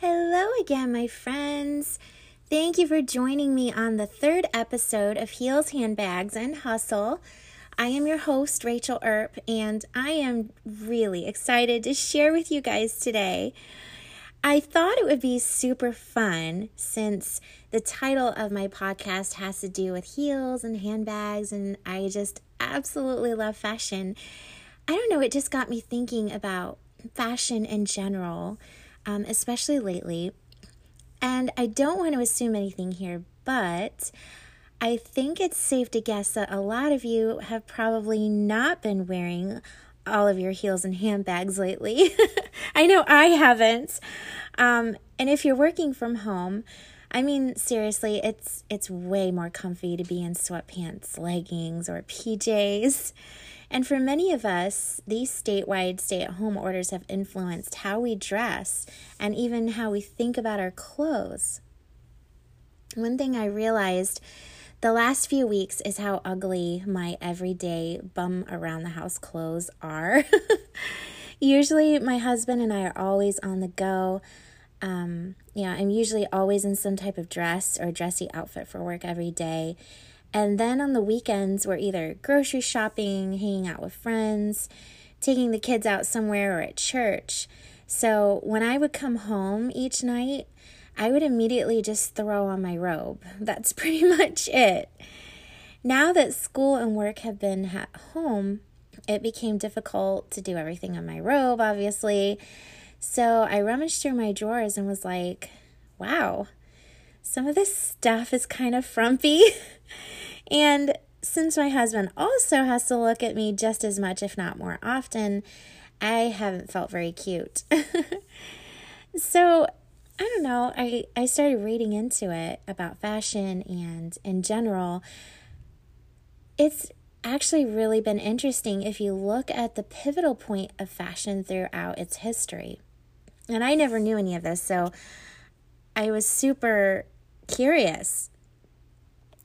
Hello again, my friends. Thank you for joining me on the third episode of Heels, Handbags, and Hustle. I am your host, Rachel Earp, and I am really excited to share with you guys today. I thought it would be super fun since the title of my podcast has to do with heels and handbags, and I just absolutely love fashion. I don't know, it just got me thinking about fashion in general um, especially lately. And I don't want to assume anything here, but I think it's safe to guess that a lot of you have probably not been wearing all of your heels and handbags lately. I know I haven't. Um, and if you're working from home, I mean seriously, it's it's way more comfy to be in sweatpants, leggings, or PJs. And for many of us, these statewide stay at home orders have influenced how we dress and even how we think about our clothes. One thing I realized the last few weeks is how ugly my everyday bum around the house clothes are. usually, my husband and I are always on the go. Um, yeah, I'm usually always in some type of dress or dressy outfit for work every day. And then on the weekends, we're either grocery shopping, hanging out with friends, taking the kids out somewhere, or at church. So when I would come home each night, I would immediately just throw on my robe. That's pretty much it. Now that school and work have been at home, it became difficult to do everything on my robe, obviously. So I rummaged through my drawers and was like, wow, some of this stuff is kind of frumpy. and since my husband also has to look at me just as much, if not more often, I haven't felt very cute. so I don't know. I, I started reading into it about fashion and in general. It's actually really been interesting if you look at the pivotal point of fashion throughout its history. And I never knew any of this, so I was super curious.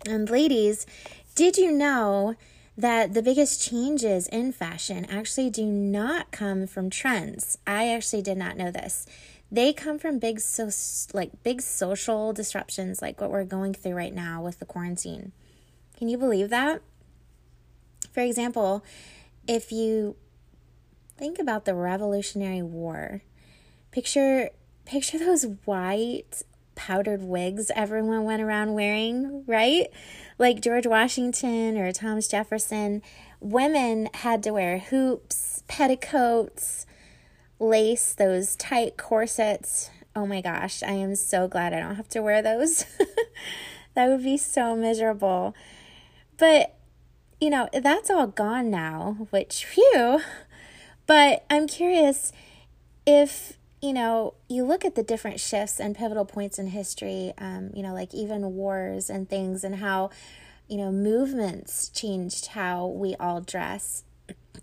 And ladies, did you know that the biggest changes in fashion actually do not come from trends? I actually did not know this. They come from big so like big social disruptions like what we're going through right now with the quarantine. Can you believe that? For example, if you think about the Revolutionary War, picture picture those white powdered wigs everyone went around wearing, right? Like George Washington or Thomas Jefferson, women had to wear hoops, petticoats, lace, those tight corsets. Oh my gosh, I am so glad I don't have to wear those. that would be so miserable. But, you know, that's all gone now, which, phew. But I'm curious if you know, you look at the different shifts and pivotal points in history, um, you know, like even wars and things, and how, you know, movements changed how we all dress.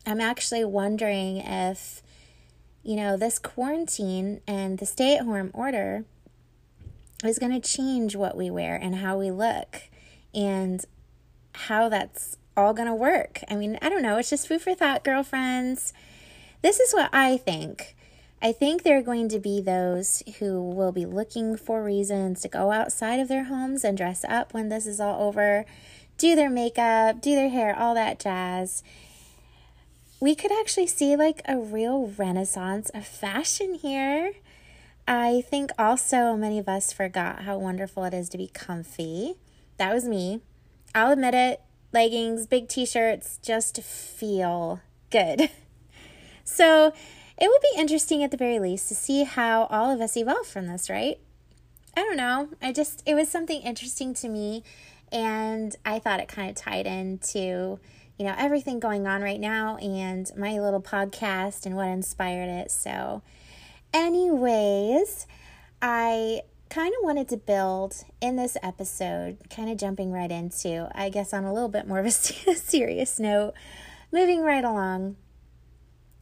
I'm actually wondering if, you know, this quarantine and the stay at home order is going to change what we wear and how we look and how that's all going to work. I mean, I don't know. It's just food for thought, girlfriends. This is what I think. I think there are going to be those who will be looking for reasons to go outside of their homes and dress up when this is all over, do their makeup, do their hair, all that jazz. We could actually see like a real renaissance of fashion here. I think also many of us forgot how wonderful it is to be comfy. That was me. I'll admit it. Leggings, big t shirts, just feel good. So, it would be interesting at the very least to see how all of us evolve from this, right? I don't know. I just, it was something interesting to me, and I thought it kind of tied into, you know, everything going on right now and my little podcast and what inspired it. So, anyways, I kind of wanted to build in this episode, kind of jumping right into, I guess, on a little bit more of a serious note, moving right along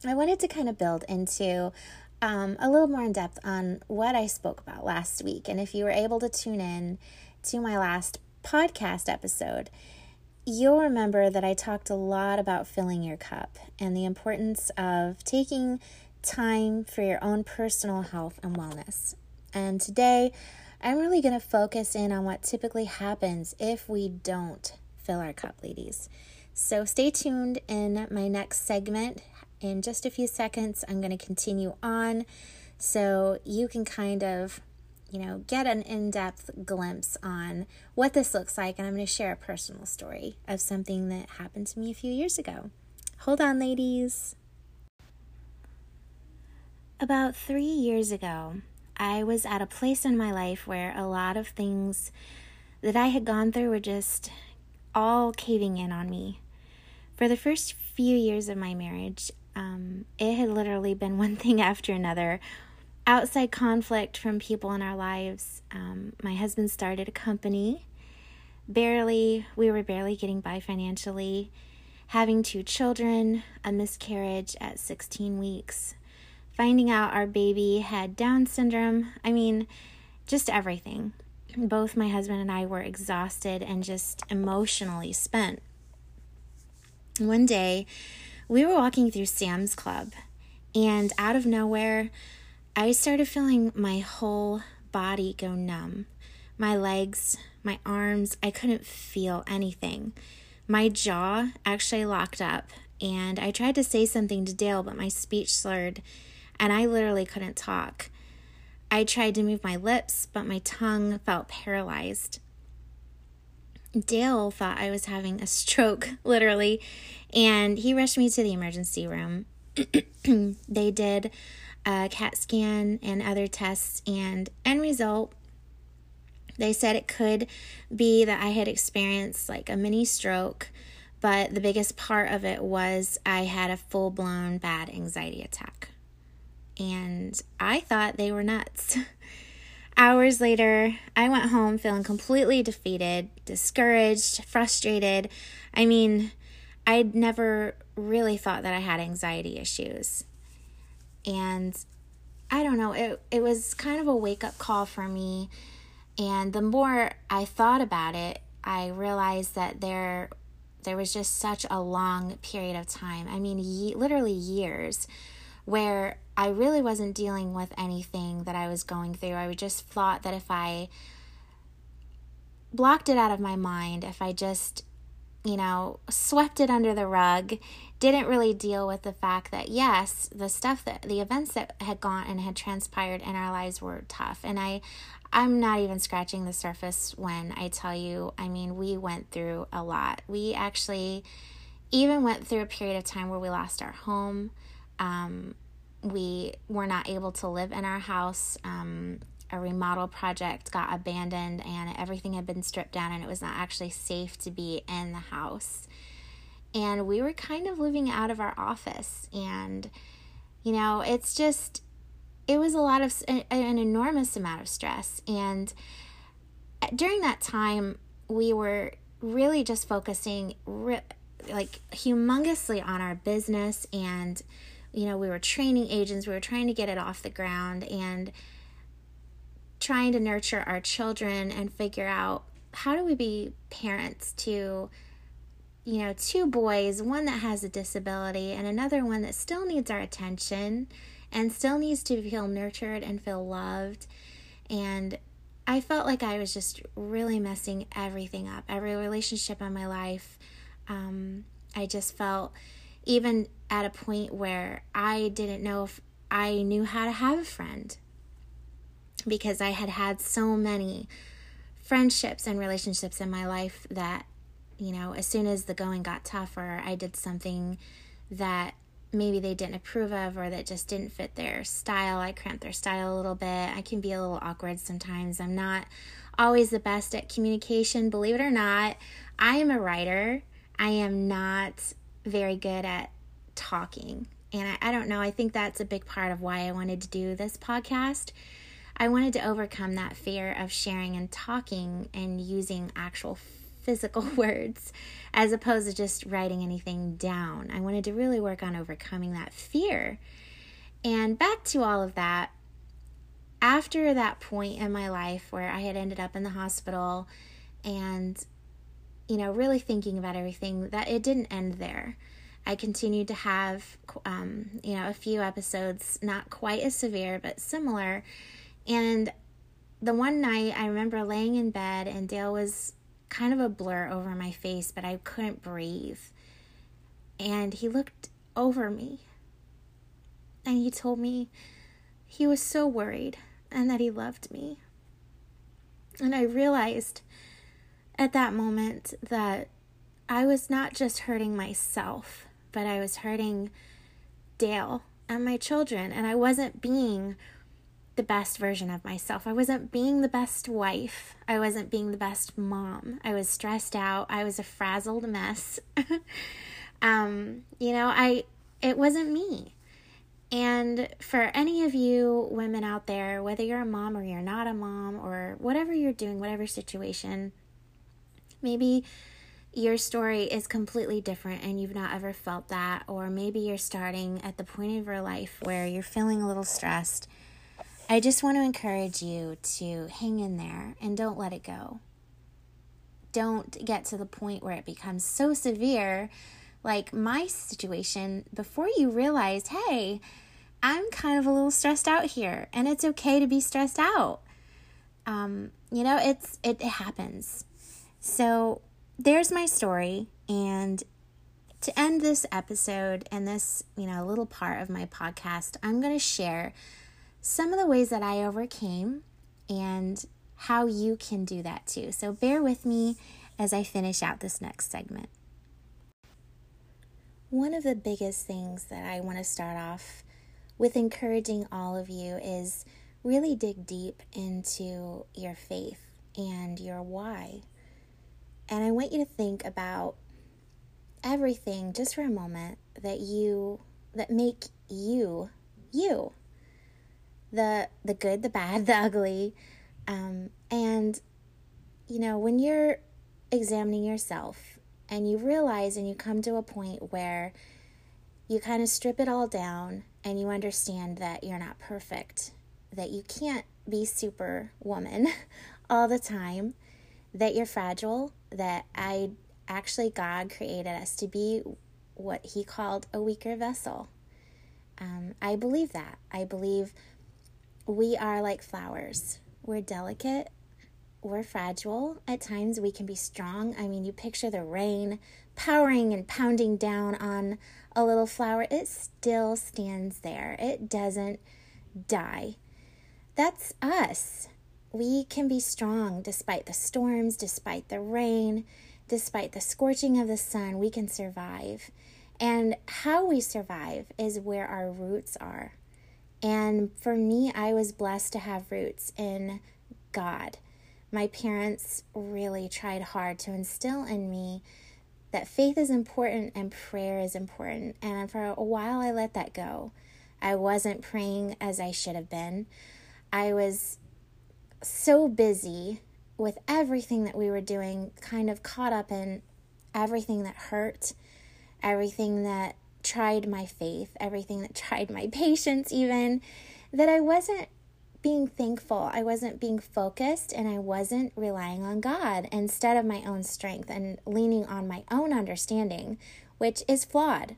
I wanted to kind of build into um, a little more in depth on what I spoke about last week. And if you were able to tune in to my last podcast episode, you'll remember that I talked a lot about filling your cup and the importance of taking time for your own personal health and wellness. And today, I'm really going to focus in on what typically happens if we don't fill our cup, ladies. So stay tuned in my next segment. In just a few seconds, I'm going to continue on so you can kind of, you know, get an in depth glimpse on what this looks like. And I'm going to share a personal story of something that happened to me a few years ago. Hold on, ladies. About three years ago, I was at a place in my life where a lot of things that I had gone through were just all caving in on me. For the first few years of my marriage, um, it had literally been one thing after another. Outside conflict from people in our lives. Um, my husband started a company. Barely, we were barely getting by financially. Having two children, a miscarriage at 16 weeks, finding out our baby had Down syndrome. I mean, just everything. Both my husband and I were exhausted and just emotionally spent. One day, we were walking through Sam's Club, and out of nowhere, I started feeling my whole body go numb. My legs, my arms, I couldn't feel anything. My jaw actually locked up, and I tried to say something to Dale, but my speech slurred, and I literally couldn't talk. I tried to move my lips, but my tongue felt paralyzed. Dale thought I was having a stroke, literally, and he rushed me to the emergency room. they did a CAT scan and other tests, and end result, they said it could be that I had experienced like a mini stroke, but the biggest part of it was I had a full blown bad anxiety attack. And I thought they were nuts. Hours later, I went home feeling completely defeated, discouraged, frustrated. I mean, I'd never really thought that I had anxiety issues. And I don't know, it, it was kind of a wake up call for me. And the more I thought about it, I realized that there there was just such a long period of time. I mean, ye- literally years where I really wasn't dealing with anything that I was going through. I would just thought that if I blocked it out of my mind, if I just, you know, swept it under the rug, didn't really deal with the fact that, yes, the stuff that the events that had gone and had transpired in our lives were tough. And I, I'm not even scratching the surface when I tell you, I mean, we went through a lot. We actually even went through a period of time where we lost our home. Um, we were not able to live in our house. Um, a remodel project got abandoned and everything had been stripped down, and it was not actually safe to be in the house. And we were kind of living out of our office. And, you know, it's just, it was a lot of, an enormous amount of stress. And during that time, we were really just focusing re- like humongously on our business and you know, we were training agents, we were trying to get it off the ground and trying to nurture our children and figure out how do we be parents to you know, two boys, one that has a disability and another one that still needs our attention and still needs to feel nurtured and feel loved. And I felt like I was just really messing everything up, every relationship in my life. Um, I just felt even at a point where I didn't know if I knew how to have a friend because I had had so many friendships and relationships in my life that, you know, as soon as the going got tougher, I did something that maybe they didn't approve of or that just didn't fit their style. I cramped their style a little bit. I can be a little awkward sometimes. I'm not always the best at communication, believe it or not. I am a writer. I am not very good at talking. And I, I don't know, I think that's a big part of why I wanted to do this podcast. I wanted to overcome that fear of sharing and talking and using actual physical words as opposed to just writing anything down. I wanted to really work on overcoming that fear. And back to all of that, after that point in my life where I had ended up in the hospital and you know, really thinking about everything, that it didn't end there. I continued to have, um, you know, a few episodes, not quite as severe, but similar. And the one night I remember laying in bed and Dale was kind of a blur over my face, but I couldn't breathe. And he looked over me and he told me he was so worried and that he loved me. And I realized at that moment that I was not just hurting myself, but I was hurting Dale and my children, and I wasn't being the best version of myself. I wasn't being the best wife. I wasn't being the best mom. I was stressed out. I was a frazzled mess. um, you know, I it wasn't me. And for any of you women out there, whether you're a mom or you're not a mom or whatever you're doing, whatever situation, maybe your story is completely different and you've not ever felt that, or maybe you're starting at the point of your life where you're feeling a little stressed I just want to encourage you to hang in there and don't let it go. Don't get to the point where it becomes so severe, like my situation, before you realize, hey, I'm kind of a little stressed out here, and it's okay to be stressed out. Um, you know, it's it, it happens. So there's my story, and to end this episode and this, you know, little part of my podcast, I'm going to share some of the ways that I overcame and how you can do that too. So bear with me as I finish out this next segment. One of the biggest things that I want to start off with encouraging all of you is really dig deep into your faith and your why. And I want you to think about everything just for a moment that you that make you you the the good, the bad, the ugly. Um, and you know, when you're examining yourself and you realize and you come to a point where you kind of strip it all down and you understand that you're not perfect, that you can't be superwoman all the time, that you're fragile, that I actually God created us to be what He called a weaker vessel. Um, I believe that. I believe we are like flowers. We're delicate, we're fragile. At times we can be strong. I mean, you picture the rain powering and pounding down on a little flower, it still stands there, it doesn't die. That's us. We can be strong despite the storms, despite the rain, despite the scorching of the sun. We can survive. And how we survive is where our roots are. And for me, I was blessed to have roots in God. My parents really tried hard to instill in me that faith is important and prayer is important. And for a while, I let that go. I wasn't praying as I should have been. I was so busy with everything that we were doing, kind of caught up in everything that hurt, everything that tried my faith, everything that tried my patience, even, that I wasn't being thankful. I wasn't being focused and I wasn't relying on God instead of my own strength and leaning on my own understanding, which is flawed.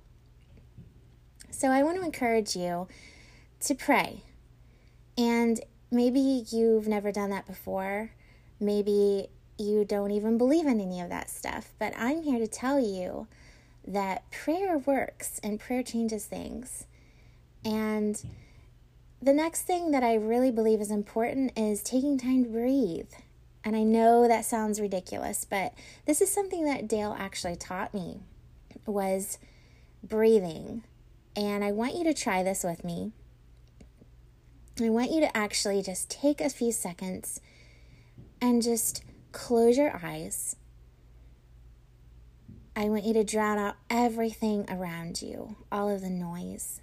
So I want to encourage you to pray. And maybe you've never done that before. Maybe you don't even believe in any of that stuff. But I'm here to tell you that prayer works and prayer changes things. And the next thing that I really believe is important is taking time to breathe. And I know that sounds ridiculous, but this is something that Dale actually taught me was breathing. And I want you to try this with me. I want you to actually just take a few seconds and just close your eyes I want you to drown out everything around you, all of the noise,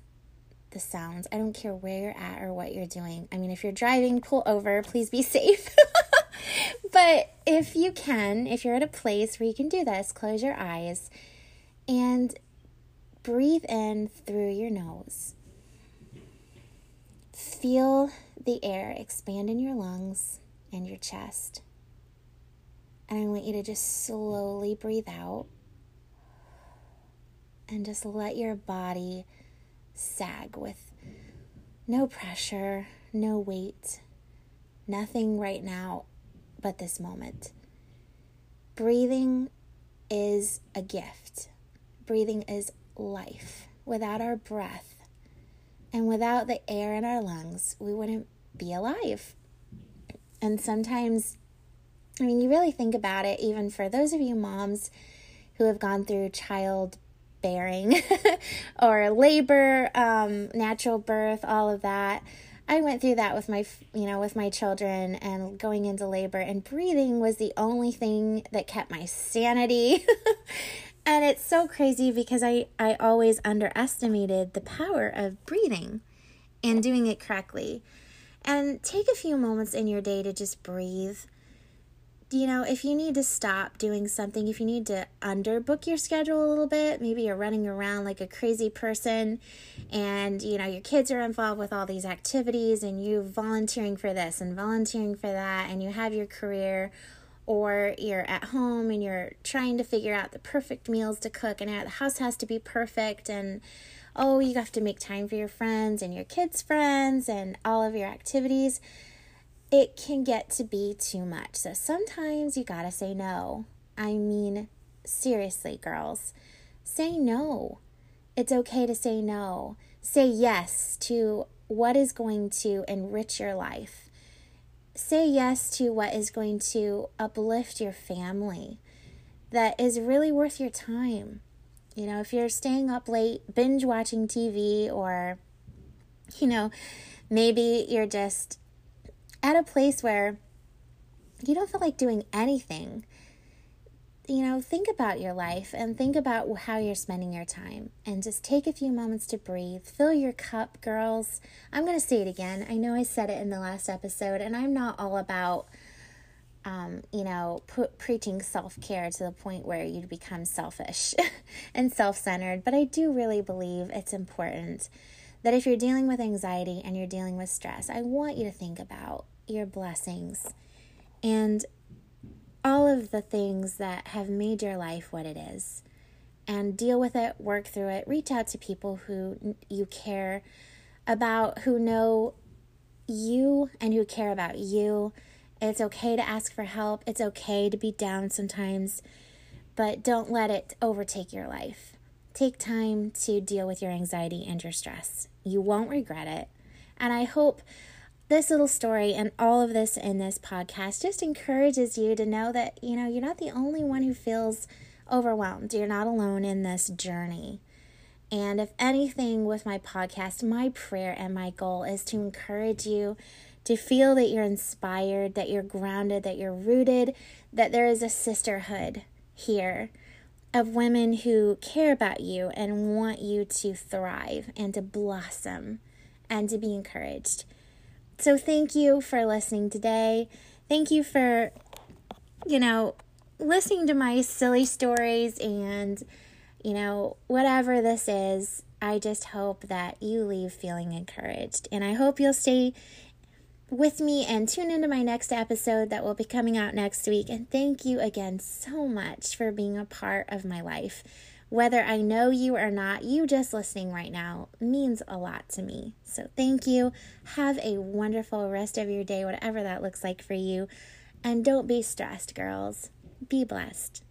the sounds. I don't care where you're at or what you're doing. I mean, if you're driving, pull over, please be safe. but if you can, if you're at a place where you can do this, close your eyes and breathe in through your nose. Feel the air expand in your lungs and your chest. And I want you to just slowly breathe out and just let your body sag with no pressure, no weight, nothing right now but this moment. Breathing is a gift, breathing is life. Without our breath and without the air in our lungs, we wouldn't be alive. And sometimes, I mean, you really think about it, even for those of you moms who have gone through child bearing or labor, um, natural birth, all of that. I went through that with my, you know, with my children and going into labor, and breathing was the only thing that kept my sanity. and it's so crazy because I, I always underestimated the power of breathing and doing it correctly. And take a few moments in your day to just breathe you know, if you need to stop doing something, if you need to underbook your schedule a little bit, maybe you're running around like a crazy person and, you know, your kids are involved with all these activities and you volunteering for this and volunteering for that and you have your career or you're at home and you're trying to figure out the perfect meals to cook and the house has to be perfect and oh, you have to make time for your friends and your kids' friends and all of your activities it can get to be too much. So sometimes you gotta say no. I mean, seriously, girls, say no. It's okay to say no. Say yes to what is going to enrich your life. Say yes to what is going to uplift your family that is really worth your time. You know, if you're staying up late, binge watching TV, or, you know, maybe you're just at a place where you don't feel like doing anything, you know, think about your life and think about how you're spending your time and just take a few moments to breathe. Fill your cup, girls. I'm going to say it again. I know I said it in the last episode, and I'm not all about. Um, you know, preaching self care to the point where you become selfish and self centered. But I do really believe it's important that if you're dealing with anxiety and you're dealing with stress, I want you to think about your blessings and all of the things that have made your life what it is. And deal with it, work through it, reach out to people who you care about, who know you and who care about you. It's okay to ask for help. It's okay to be down sometimes, but don't let it overtake your life. Take time to deal with your anxiety and your stress. You won't regret it. And I hope this little story and all of this in this podcast just encourages you to know that, you know, you're not the only one who feels overwhelmed. You're not alone in this journey. And if anything, with my podcast, my prayer and my goal is to encourage you to feel that you're inspired, that you're grounded, that you're rooted, that there is a sisterhood here of women who care about you and want you to thrive and to blossom and to be encouraged. So, thank you for listening today. Thank you for, you know, listening to my silly stories and, you know, whatever this is. I just hope that you leave feeling encouraged. And I hope you'll stay with me and tune into my next episode that will be coming out next week. And thank you again so much for being a part of my life. Whether I know you or not, you just listening right now means a lot to me. So thank you. Have a wonderful rest of your day, whatever that looks like for you. And don't be stressed, girls. Be blessed.